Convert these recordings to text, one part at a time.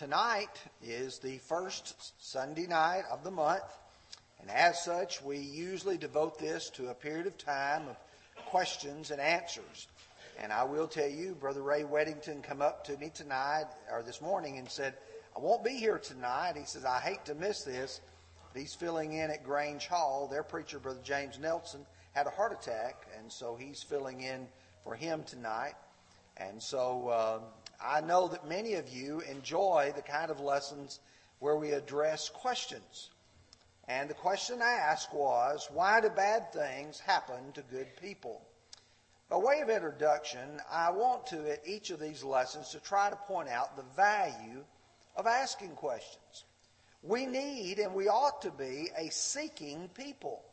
Tonight is the first Sunday night of the month, and as such, we usually devote this to a period of time of questions and answers. And I will tell you, Brother Ray Weddington come up to me tonight or this morning and said, I won't be here tonight. He says, I hate to miss this. But he's filling in at Grange Hall. Their preacher, Brother James Nelson, had a heart attack, and so he's filling in for him tonight. And so uh, I know that many of you enjoy the kind of lessons where we address questions. And the question I asked was, why do bad things happen to good people? By way of introduction, I want to, at each of these lessons, to try to point out the value of asking questions. We need and we ought to be a seeking people.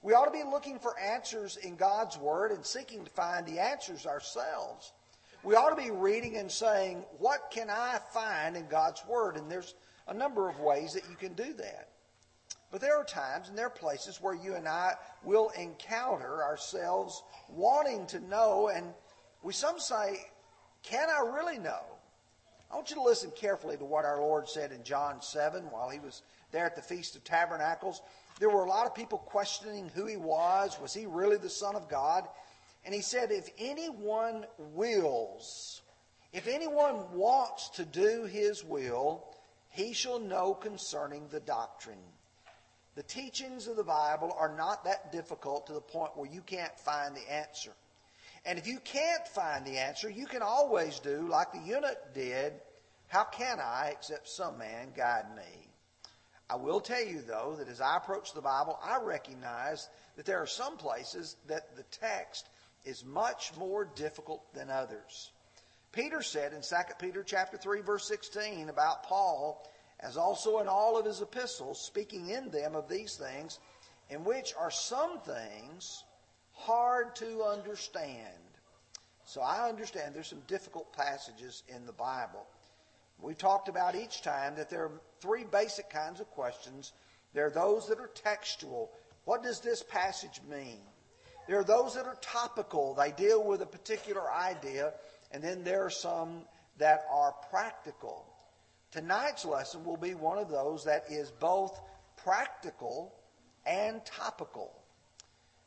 We ought to be looking for answers in God's Word and seeking to find the answers ourselves we ought to be reading and saying, What can I find in God's Word? And there's a number of ways that you can do that. But there are times and there are places where you and I will encounter ourselves wanting to know, and we some say, Can I really know? I want you to listen carefully to what our Lord said in John 7 while he was there at the Feast of Tabernacles. There were a lot of people questioning who he was. Was he really the Son of God? And he said, If anyone wills, if anyone wants to do his will, he shall know concerning the doctrine. The teachings of the Bible are not that difficult to the point where you can't find the answer. And if you can't find the answer, you can always do like the eunuch did. How can I, except some man guide me? I will tell you, though, that as I approach the Bible, I recognize that there are some places that the text is much more difficult than others. Peter said in 2 Peter chapter 3 verse 16 about Paul, as also in all of his epistles, speaking in them of these things, in which are some things hard to understand. So I understand there's some difficult passages in the Bible. We've talked about each time that there are three basic kinds of questions. There are those that are textual. What does this passage mean? There are those that are topical, they deal with a particular idea, and then there are some that are practical. Tonight's lesson will be one of those that is both practical and topical.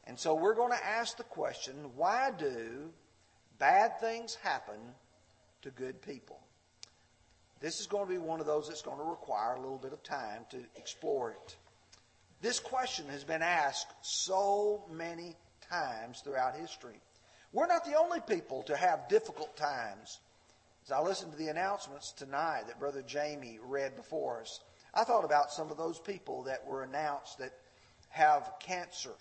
And so we're going to ask the question why do bad things happen to good people? This is going to be one of those that's going to require a little bit of time to explore it. This question has been asked so many times throughout history. We're not the only people to have difficult times. As I listened to the announcements tonight that Brother Jamie read before us, I thought about some of those people that were announced that have cancer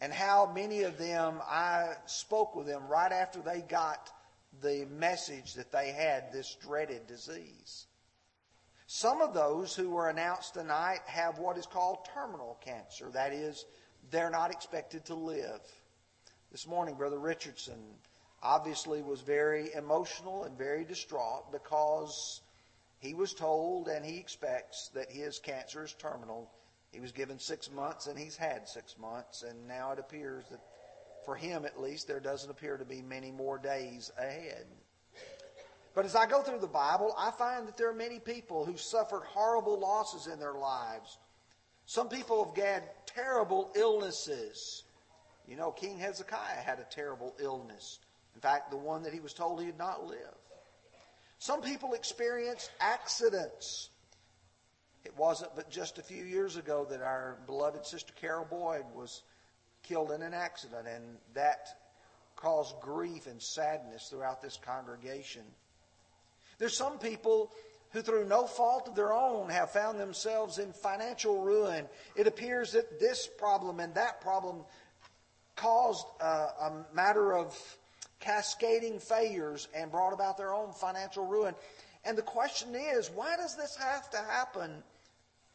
and how many of them I spoke with them right after they got the message that they had this dreaded disease. Some of those who were announced tonight have what is called terminal cancer. That is, they're not expected to live. This morning, Brother Richardson obviously was very emotional and very distraught because he was told and he expects that his cancer is terminal. He was given six months and he's had six months, and now it appears that for him at least, there doesn't appear to be many more days ahead. But as I go through the Bible, I find that there are many people who suffered horrible losses in their lives. Some people have had terrible illnesses. You know, King Hezekiah had a terrible illness. In fact, the one that he was told he would not live. Some people experience accidents. It wasn't but just a few years ago that our beloved sister Carol Boyd was killed in an accident, and that caused grief and sadness throughout this congregation. There's some people who through no fault of their own have found themselves in financial ruin. It appears that this problem and that problem caused uh, a matter of cascading failures and brought about their own financial ruin. And the question is, why does this have to happen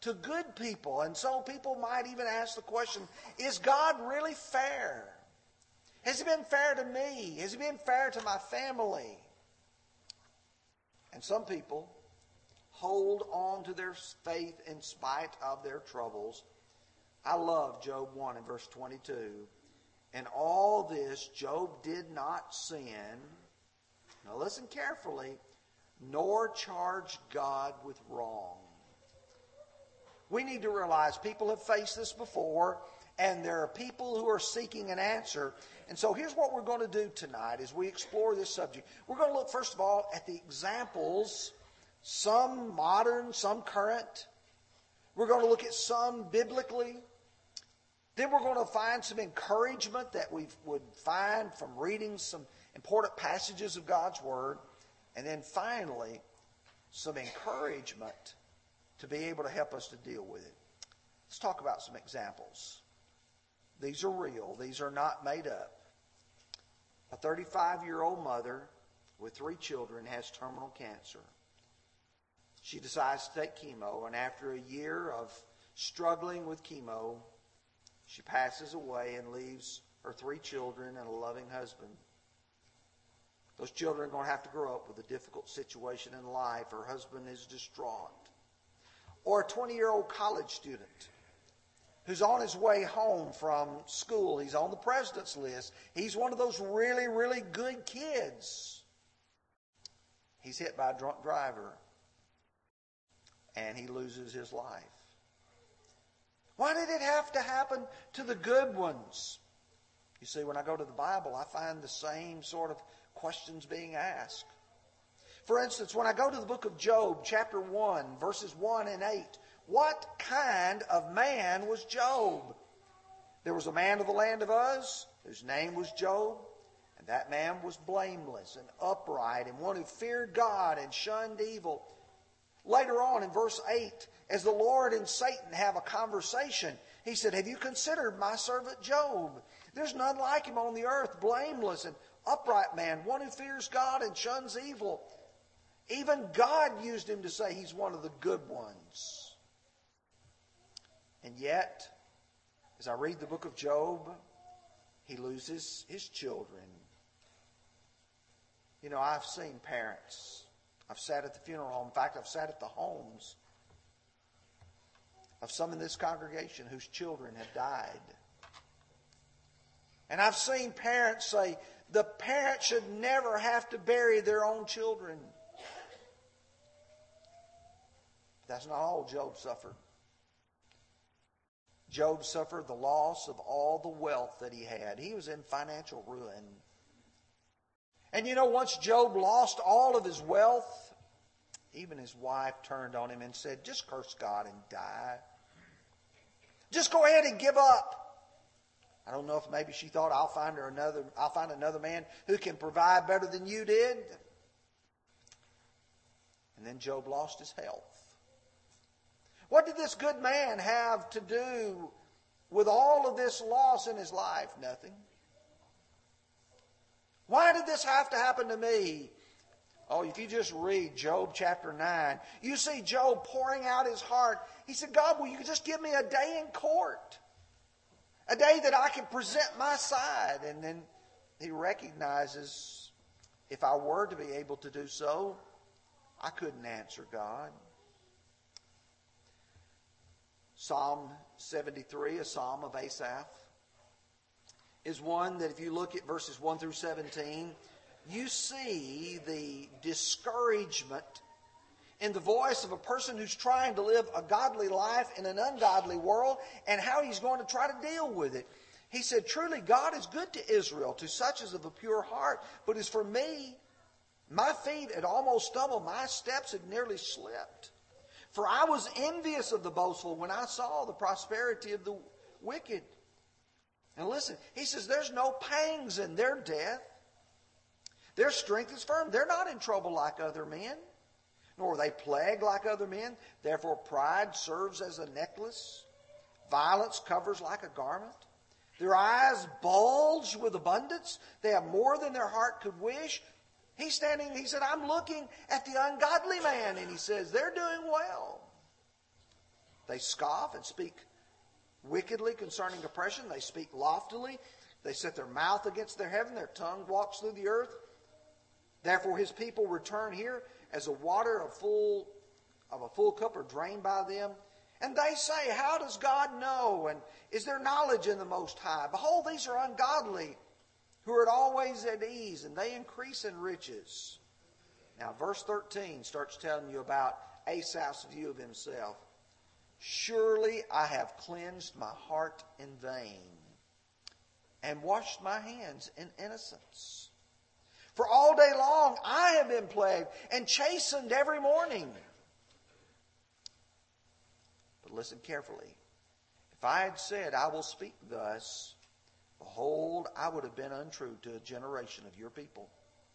to good people? And so people might even ask the question, is God really fair? Has He been fair to me? Has He been fair to my family? And some people hold on to their faith in spite of their troubles. I love Job 1 and verse 22. And all this, Job did not sin. Now listen carefully, nor charge God with wrong. We need to realize people have faced this before, and there are people who are seeking an answer. And so here's what we're going to do tonight as we explore this subject. We're going to look, first of all, at the examples, some modern, some current. We're going to look at some biblically. Then we're going to find some encouragement that we would find from reading some important passages of God's Word. And then finally, some encouragement to be able to help us to deal with it. Let's talk about some examples. These are real, these are not made up. A 35 year old mother with three children has terminal cancer. She decides to take chemo, and after a year of struggling with chemo, she passes away and leaves her three children and a loving husband. Those children are going to have to grow up with a difficult situation in life. Her husband is distraught. Or a 20 year old college student who's on his way home from school. He's on the president's list. He's one of those really, really good kids. He's hit by a drunk driver and he loses his life. Why did it have to happen to the good ones? You see, when I go to the Bible, I find the same sort of questions being asked. For instance, when I go to the book of Job, chapter 1, verses 1 and 8, what kind of man was Job? There was a man of the land of Uz whose name was Job, and that man was blameless and upright and one who feared God and shunned evil. Later on in verse 8, as the Lord and Satan have a conversation, he said, Have you considered my servant Job? There's none like him on the earth, blameless and upright man, one who fears God and shuns evil. Even God used him to say he's one of the good ones. And yet, as I read the book of Job, he loses his children. You know, I've seen parents. I've sat at the funeral home. In fact, I've sat at the homes of some in this congregation whose children have died. And I've seen parents say, the parent should never have to bury their own children. That's not all Job suffered. Job suffered the loss of all the wealth that he had. He was in financial ruin. And you know, once Job lost all of his wealth, even his wife turned on him and said, Just curse God and die. Just go ahead and give up. I don't know if maybe she thought I'll find her another I'll find another man who can provide better than you did. And then Job lost his health. What did this good man have to do with all of this loss in his life? Nothing. Why did this have to happen to me? Oh, if you just read Job chapter 9, you see Job pouring out his heart. He said, God, will you just give me a day in court? a day that I can present my side. And then he recognizes if I were to be able to do so, I couldn't answer God. Psalm 73, a psalm of Asaph, is one that if you look at verses 1 through 17, you see the discouragement in the voice of a person who's trying to live a godly life in an ungodly world and how he's going to try to deal with it. He said, Truly, God is good to Israel, to such as of a pure heart. But as for me, my feet had almost stumbled, my steps had nearly slipped. For I was envious of the boastful when I saw the prosperity of the wicked. And listen, he says, There's no pangs in their death. Their strength is firm. They're not in trouble like other men nor are they plagued like other men. Therefore, pride serves as a necklace, violence covers like a garment. Their eyes bulge with abundance. They have more than their heart could wish. He's standing, he said, I'm looking at the ungodly man, and he says, They're doing well. They scoff and speak wickedly concerning oppression. They speak loftily. They set their mouth against their heaven. Their tongue walks through the earth. Therefore, his people return here as a water of full of a full cup are drained by them. And they say, How does God know? And is there knowledge in the Most High? Behold, these are ungodly, who are always at ease, and they increase in riches. Now, verse 13 starts telling you about Asaph's view of himself. Surely I have cleansed my heart in vain and washed my hands in innocence. For all day long I have been plagued and chastened every morning. But listen carefully. If I had said, I will speak thus, behold, I would have been untrue to a generation of your people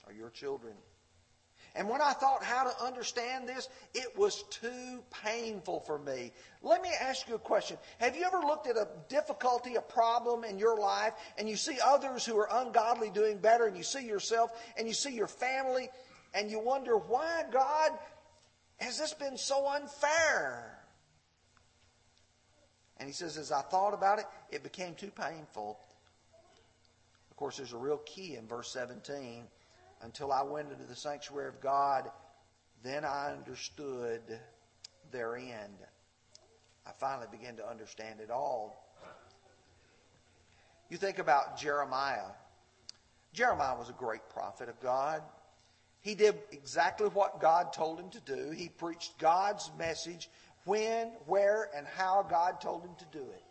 or your children. And when I thought how to understand this, it was too painful for me. Let me ask you a question. Have you ever looked at a difficulty, a problem in your life, and you see others who are ungodly doing better, and you see yourself, and you see your family, and you wonder, why, God, has this been so unfair? And he says, as I thought about it, it became too painful. Of course, there's a real key in verse 17 until I went into the sanctuary of God, then I understood their end. I finally began to understand it all. You think about Jeremiah. Jeremiah was a great prophet of God. He did exactly what God told him to do. He preached God's message when, where, and how God told him to do it.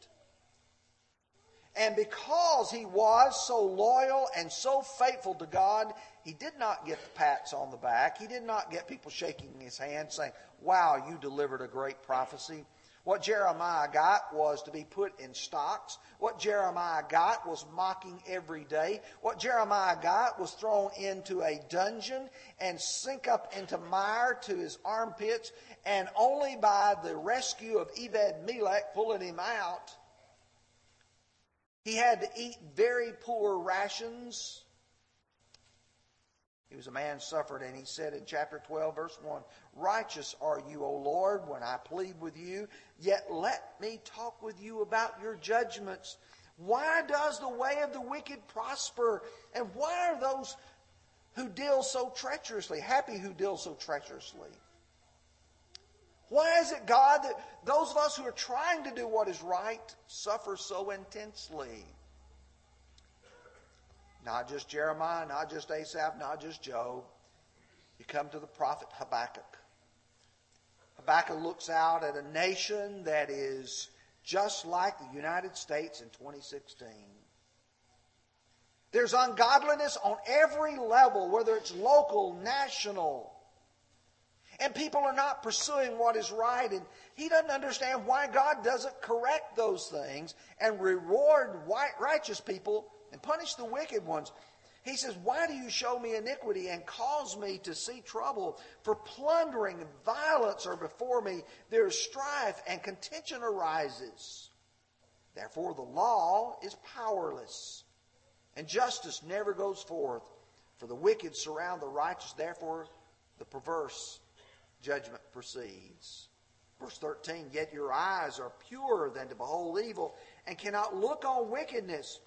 And because he was so loyal and so faithful to God, he did not get the pats on the back. He did not get people shaking his hand saying, Wow, you delivered a great prophecy. What Jeremiah got was to be put in stocks. What Jeremiah got was mocking every day. What Jeremiah got was thrown into a dungeon and sink up into mire to his armpits. And only by the rescue of Ebed Melech pulling him out he had to eat very poor rations. He was a man suffered, and he said in chapter 12, verse 1 Righteous are you, O Lord, when I plead with you, yet let me talk with you about your judgments. Why does the way of the wicked prosper? And why are those who deal so treacherously happy who deal so treacherously? Why is it, God, that those of us who are trying to do what is right suffer so intensely? Not just Jeremiah, not just Asaph, not just Job. You come to the prophet Habakkuk. Habakkuk looks out at a nation that is just like the United States in 2016. There's ungodliness on every level, whether it's local, national, and people are not pursuing what is right. And he doesn't understand why God doesn't correct those things and reward righteous people and punish the wicked ones. He says, Why do you show me iniquity and cause me to see trouble? For plundering and violence are before me. There is strife and contention arises. Therefore, the law is powerless, and justice never goes forth. For the wicked surround the righteous, therefore, the perverse judgment proceeds. Verse 13, yet your eyes are purer than to behold evil and cannot look on wickedness.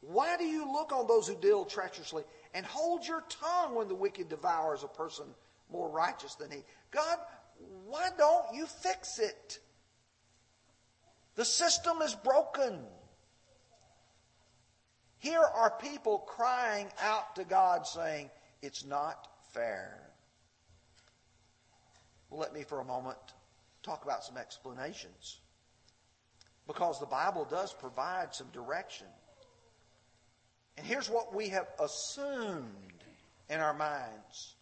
Why do you look on those who deal treacherously and hold your tongue when the wicked devours a person more righteous than he? God, why don't you fix it? The system is broken. Here are people crying out to God saying, It's not fair. Well, let me for a moment talk about some explanations. Because the Bible does provide some direction. And here's what we have assumed in our minds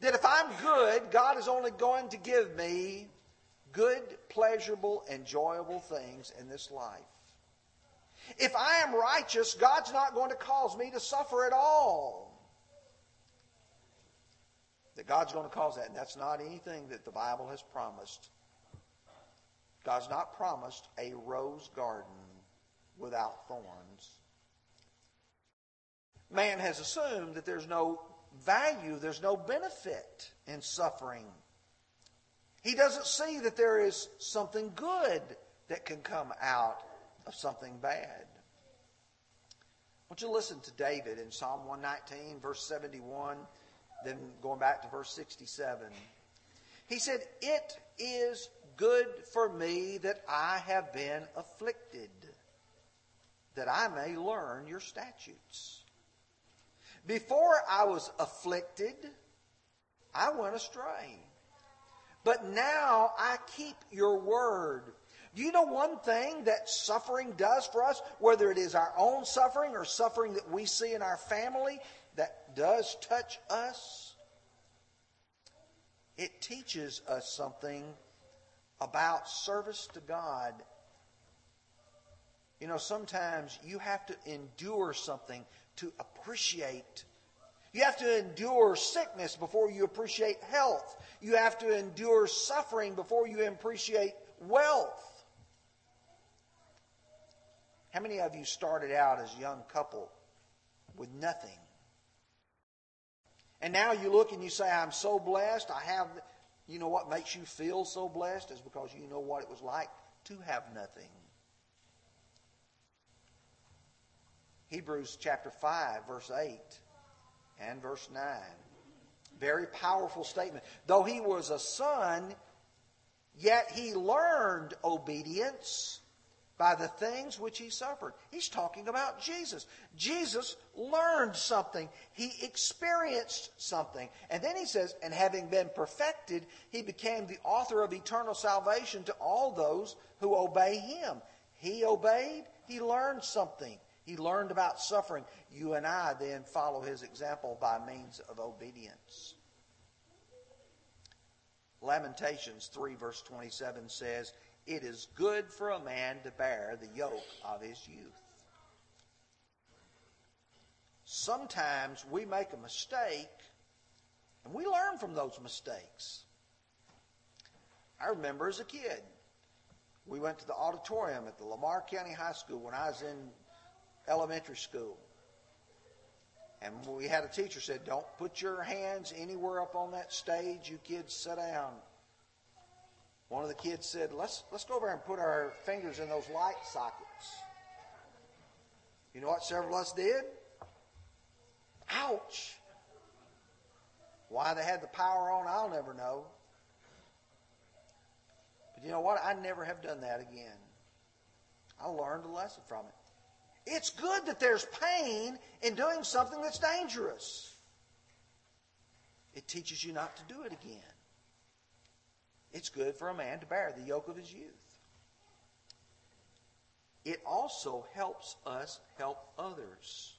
that if I'm good, God is only going to give me good, pleasurable, enjoyable things in this life. If I am righteous, God's not going to cause me to suffer at all that God's going to cause that. And that's not anything that the Bible has promised. God's not promised a rose garden without thorns. Man has assumed that there's no value, there's no benefit in suffering. He doesn't see that there is something good that can come out of something bad. I want you to listen to David in Psalm 119, verse 71 then going back to verse 67. He said, It is good for me that I have been afflicted, that I may learn your statutes. Before I was afflicted, I went astray. But now I keep your word. Do you know one thing that suffering does for us, whether it is our own suffering or suffering that we see in our family does touch us? It teaches us something about service to God. You know, sometimes you have to endure something to appreciate. You have to endure sickness before you appreciate health. You have to endure suffering before you appreciate wealth. How many of you started out as a young couple with nothing? And now you look and you say, I'm so blessed. I have, you know what makes you feel so blessed is because you know what it was like to have nothing. Hebrews chapter 5, verse 8 and verse 9. Very powerful statement. Though he was a son, yet he learned obedience by the things which he suffered. He's talking about Jesus. Jesus learned something. He experienced something. And then he says, and having been perfected, he became the author of eternal salvation to all those who obey him. He obeyed, he learned something. He learned about suffering. You and I then follow his example by means of obedience. Lamentations 3, verse 27 says, it is good for a man to bear the yoke of his youth. Sometimes we make a mistake and we learn from those mistakes. I remember as a kid, we went to the auditorium at the Lamar County High School when I was in elementary school. And we had a teacher said, Don't put your hands anywhere up on that stage. You kids sit down. One of the kids said, let's, let's go over and put our fingers in those light sockets. You know what several of us did? Ouch. Why they had the power on, I'll never know. But you know what? I never have done that again. I learned a lesson from it. It's good that there's pain in doing something that's dangerous. It teaches you not to do it again. It's good for a man to bear the yoke of his youth. It also helps us help others.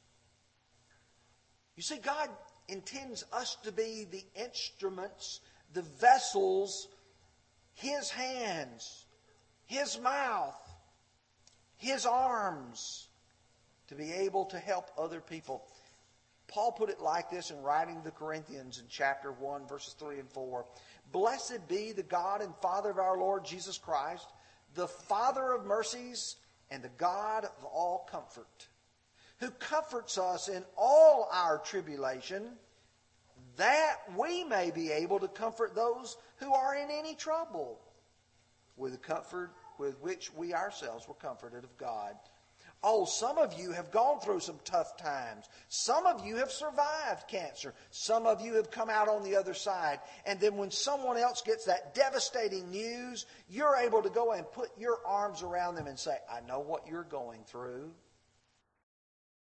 You see, God intends us to be the instruments, the vessels, His hands, His mouth, His arms, to be able to help other people. Paul put it like this in writing to the Corinthians in chapter 1, verses 3 and 4. Blessed be the God and Father of our Lord Jesus Christ, the Father of mercies and the God of all comfort, who comforts us in all our tribulation, that we may be able to comfort those who are in any trouble with the comfort with which we ourselves were comforted of God. Oh, some of you have gone through some tough times. Some of you have survived cancer. Some of you have come out on the other side. And then when someone else gets that devastating news, you're able to go and put your arms around them and say, I know what you're going through.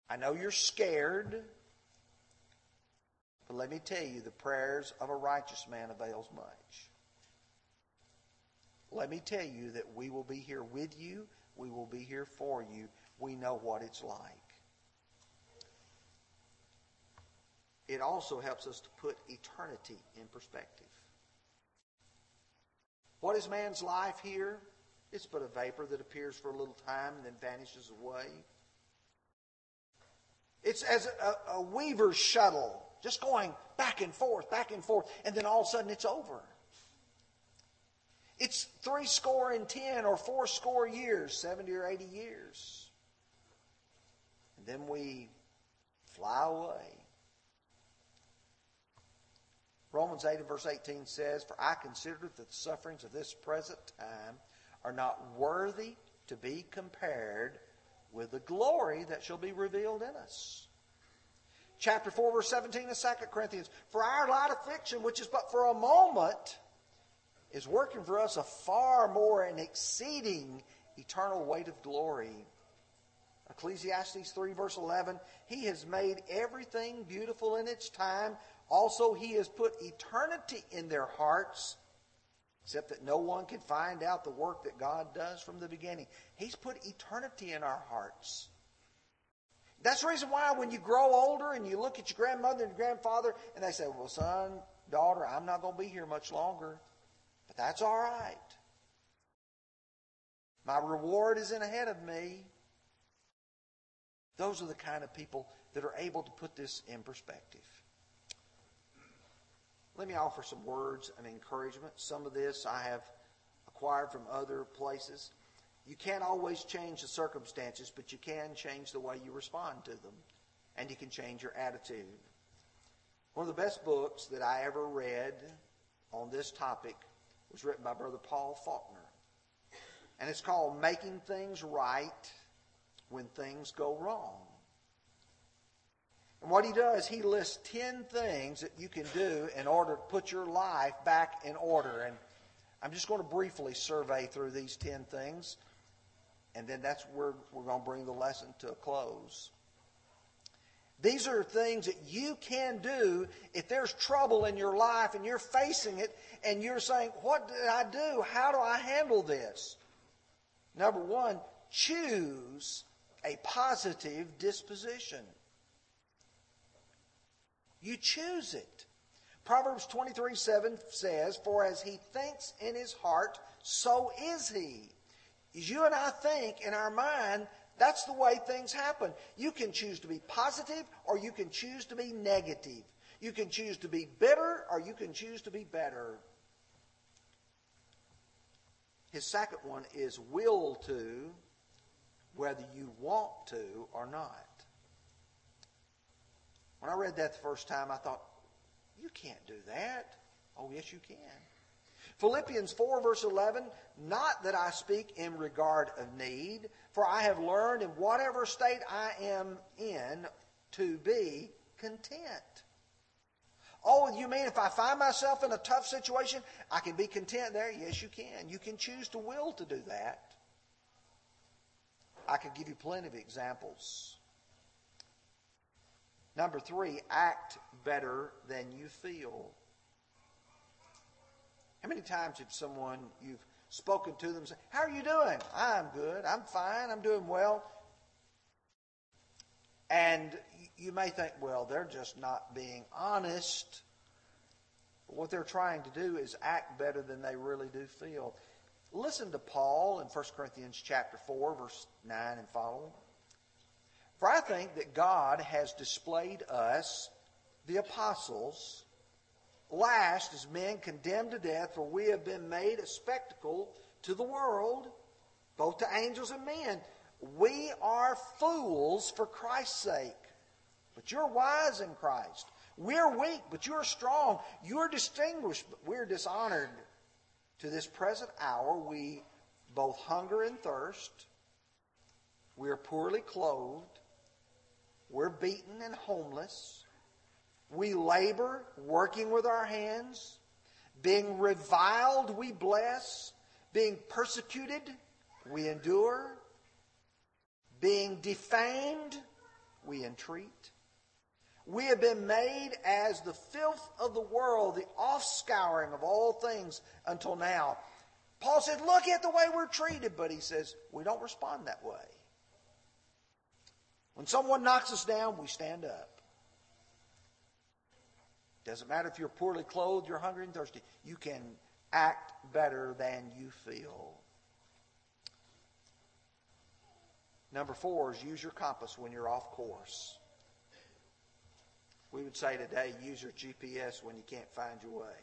I know you're scared. But let me tell you, the prayers of a righteous man avails much. Let me tell you that we will be here with you. We will be here for you we know what it's like. It also helps us to put eternity in perspective. What is man's life here? It's but a vapor that appears for a little time and then vanishes away. It's as a, a weaver's shuttle, just going back and forth, back and forth, and then all of a sudden it's over. It's three score and ten or four score years, 70 or 80 years then we fly away. Romans 8 and verse 18 says, For I consider that the sufferings of this present time are not worthy to be compared with the glory that shall be revealed in us. Chapter 4, verse 17 of 2 Corinthians. For our light affliction, which is but for a moment, is working for us a far more and exceeding eternal weight of glory Ecclesiastes 3, verse 11 He has made everything beautiful in its time. Also, he has put eternity in their hearts, except that no one can find out the work that God does from the beginning. He's put eternity in our hearts. That's the reason why when you grow older and you look at your grandmother and grandfather and they say, Well, son, daughter, I'm not going to be here much longer, but that's all right. My reward is in ahead of me. Those are the kind of people that are able to put this in perspective. Let me offer some words of encouragement. Some of this I have acquired from other places. You can't always change the circumstances, but you can change the way you respond to them, and you can change your attitude. One of the best books that I ever read on this topic was written by Brother Paul Faulkner. And it's called Making Things Right When Things Go Wrong. And what he does, he lists 10 things that you can do in order to put your life back in order. And I'm just going to briefly survey through these 10 things. And then that's where we're going to bring the lesson to a close. These are things that you can do if there's trouble in your life and you're facing it and you're saying, What did I do? How do I handle this? Number one, choose a positive disposition. You choose it. Proverbs 23 7 says, For as he thinks in his heart, so is he. As you and I think in our mind, that's the way things happen. You can choose to be positive or you can choose to be negative. You can choose to be bitter or you can choose to be better. His second one is will to, whether you want to or not. When I read that the first time, I thought, you can't do that. Oh, yes, you can. Philippians 4, verse 11, not that I speak in regard of need, for I have learned in whatever state I am in to be content. Oh, you mean if I find myself in a tough situation, I can be content there? Yes, you can. You can choose to will to do that. I could give you plenty of examples. Number three, act better than you feel. How many times have someone you've spoken to them say, How are you doing? I'm good. I'm fine. I'm doing well. And you may think, well, they're just not being honest. But what they're trying to do is act better than they really do feel. Listen to Paul in 1 Corinthians chapter 4, verse 9 and following. For I think that God has displayed us, the apostles, last as men condemned to death, for we have been made a spectacle to the world, both to angels and men. We are fools for Christ's sake, but you're wise in Christ. We're weak, but you're strong. You're distinguished, but we're dishonored. To this present hour, we both hunger and thirst. We are poorly clothed. We're beaten and homeless. We labor, working with our hands. Being reviled, we bless. Being persecuted, we endure. Being defamed, we entreat. We have been made as the filth of the world, the offscouring of all things until now. Paul said, Look at the way we're treated, but he says, We don't respond that way. When someone knocks us down, we stand up. Doesn't matter if you're poorly clothed, you're hungry and thirsty. You can act better than you feel. Number four is use your compass when you're off course. We would say today, use your GPS when you can't find your way.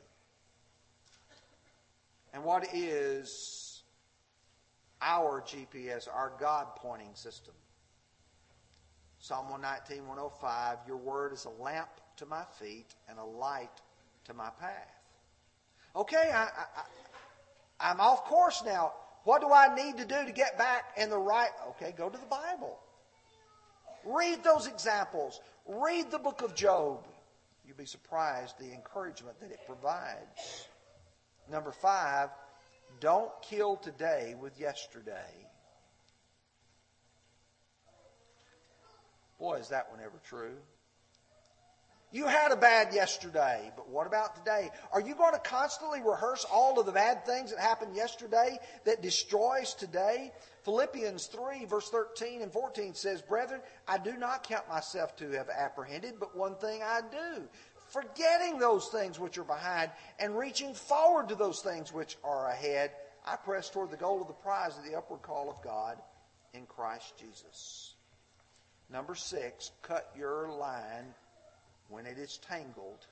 And what is our GPS, our God pointing system? Psalm 119, 105, Your word is a lamp to my feet and a light to my path. Okay, I, I, I'm off course now. What do I need to do to get back in the right? Okay, go to the Bible. Read those examples. Read the book of Job. You'll be surprised the encouragement that it provides. Number five, don't kill today with yesterday. Boy, is that one ever true. You had a bad yesterday, but what about today? Are you going to constantly rehearse all of the bad things that happened yesterday that destroys today? Philippians 3, verse 13 and 14 says, Brethren, I do not count myself to have apprehended, but one thing I do, forgetting those things which are behind and reaching forward to those things which are ahead, I press toward the goal of the prize of the upward call of God in Christ Jesus. Number six, cut your line when it is tangled.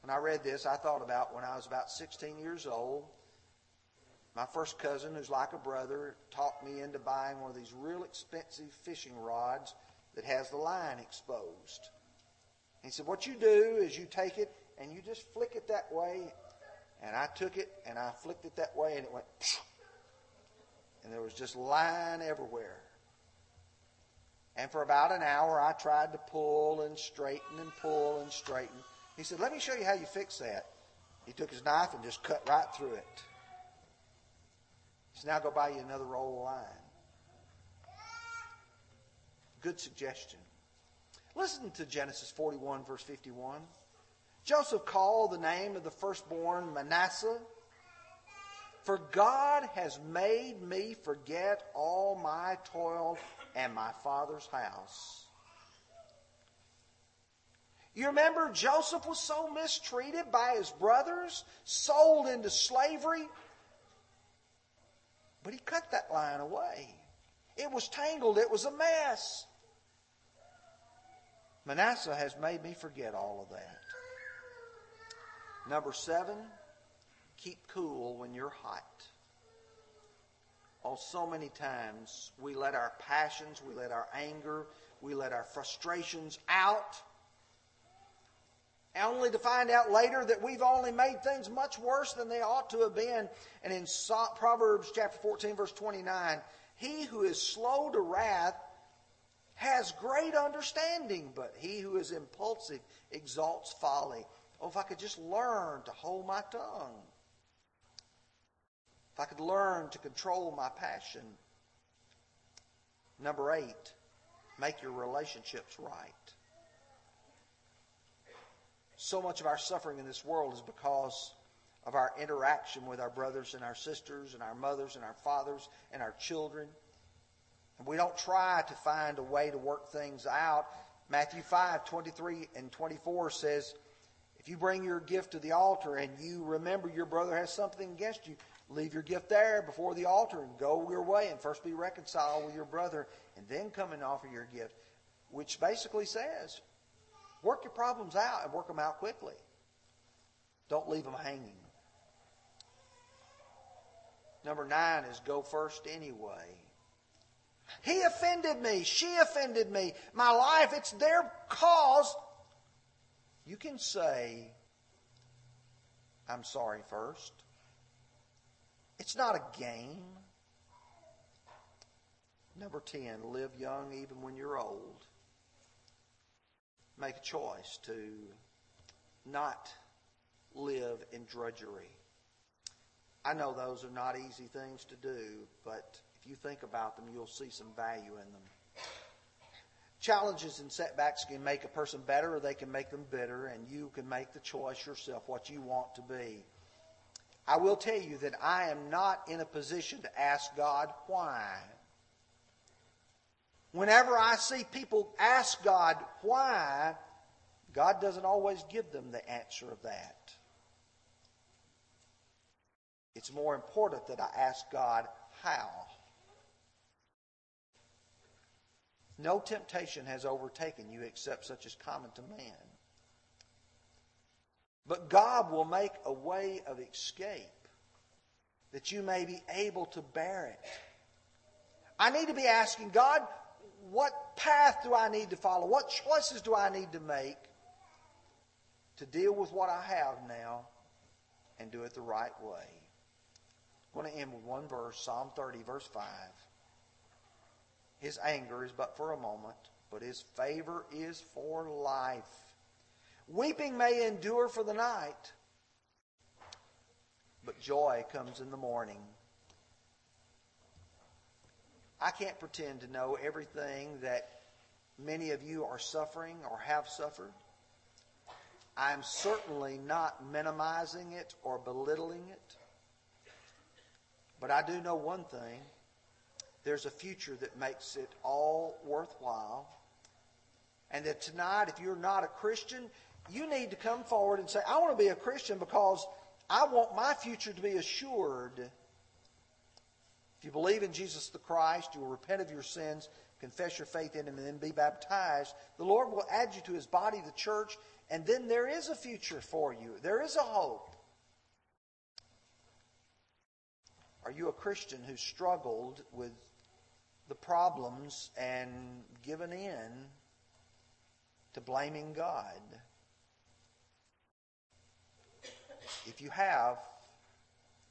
When I read this, I thought about when I was about 16 years old. My first cousin, who's like a brother, talked me into buying one of these real expensive fishing rods that has the line exposed. He said, What you do is you take it and you just flick it that way. And I took it and I flicked it that way and it went, and there was just line everywhere. And for about an hour, I tried to pull and straighten and pull and straighten. He said, Let me show you how you fix that. He took his knife and just cut right through it. Said, Now go buy you another roll of line. Good suggestion. Listen to Genesis 41, verse 51. Joseph called the name of the firstborn Manasseh, for God has made me forget all my toil and my father's house. You remember Joseph was so mistreated by his brothers, sold into slavery. But he cut that line away. It was tangled, it was a mess. Manasseh has made me forget all of that. Number seven, keep cool when you're hot. Oh, so many times we let our passions, we let our anger, we let our frustrations out, only to find out later that we've only made things much worse than they ought to have been. And in Proverbs chapter 14, verse 29, he who is slow to wrath has great understanding, but he who is impulsive exalts folly. Oh, if I could just learn to hold my tongue. If I could learn to control my passion. Number eight, make your relationships right. So much of our suffering in this world is because of our interaction with our brothers and our sisters and our mothers and our fathers and our children. And we don't try to find a way to work things out. Matthew 5, 23 and 24 says, if you bring your gift to the altar and you remember your brother has something against you, leave your gift there before the altar and go your way and first be reconciled with your brother and then come and offer your gift. Which basically says, work your problems out and work them out quickly. Don't leave them hanging. Number nine is go first anyway. He offended me. She offended me. My life, it's their cause. You can say, I'm sorry first. It's not a game. Number 10, live young even when you're old. Make a choice to not live in drudgery. I know those are not easy things to do, but if you think about them, you'll see some value in them. Challenges and setbacks can make a person better or they can make them bitter, and you can make the choice yourself what you want to be. I will tell you that I am not in a position to ask God why. Whenever I see people ask God why, God doesn't always give them the answer of that. It's more important that I ask God how. No temptation has overtaken you except such as common to man. But God will make a way of escape that you may be able to bear it. I need to be asking God, what path do I need to follow? What choices do I need to make to deal with what I have now and do it the right way? I'm going to end with one verse, Psalm 30, verse 5. His anger is but for a moment, but his favor is for life. Weeping may endure for the night, but joy comes in the morning. I can't pretend to know everything that many of you are suffering or have suffered. I'm certainly not minimizing it or belittling it. But I do know one thing there's a future that makes it all worthwhile. And that tonight, if you're not a Christian, you need to come forward and say, I want to be a Christian because I want my future to be assured. If you believe in Jesus the Christ, you will repent of your sins, confess your faith in Him, and then be baptized. The Lord will add you to His body, the church, and then there is a future for you. There is a hope. Are you a Christian who struggled with the problems and given in to blaming God? If you have,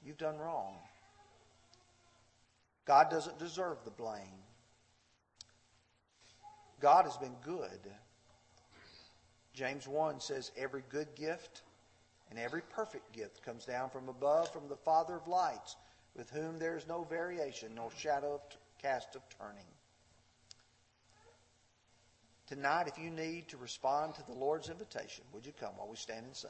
you've done wrong. God doesn't deserve the blame. God has been good. James 1 says, Every good gift and every perfect gift comes down from above from the Father of lights, with whom there is no variation nor shadow of cast of turning. Tonight, if you need to respond to the Lord's invitation, would you come while we stand and sing?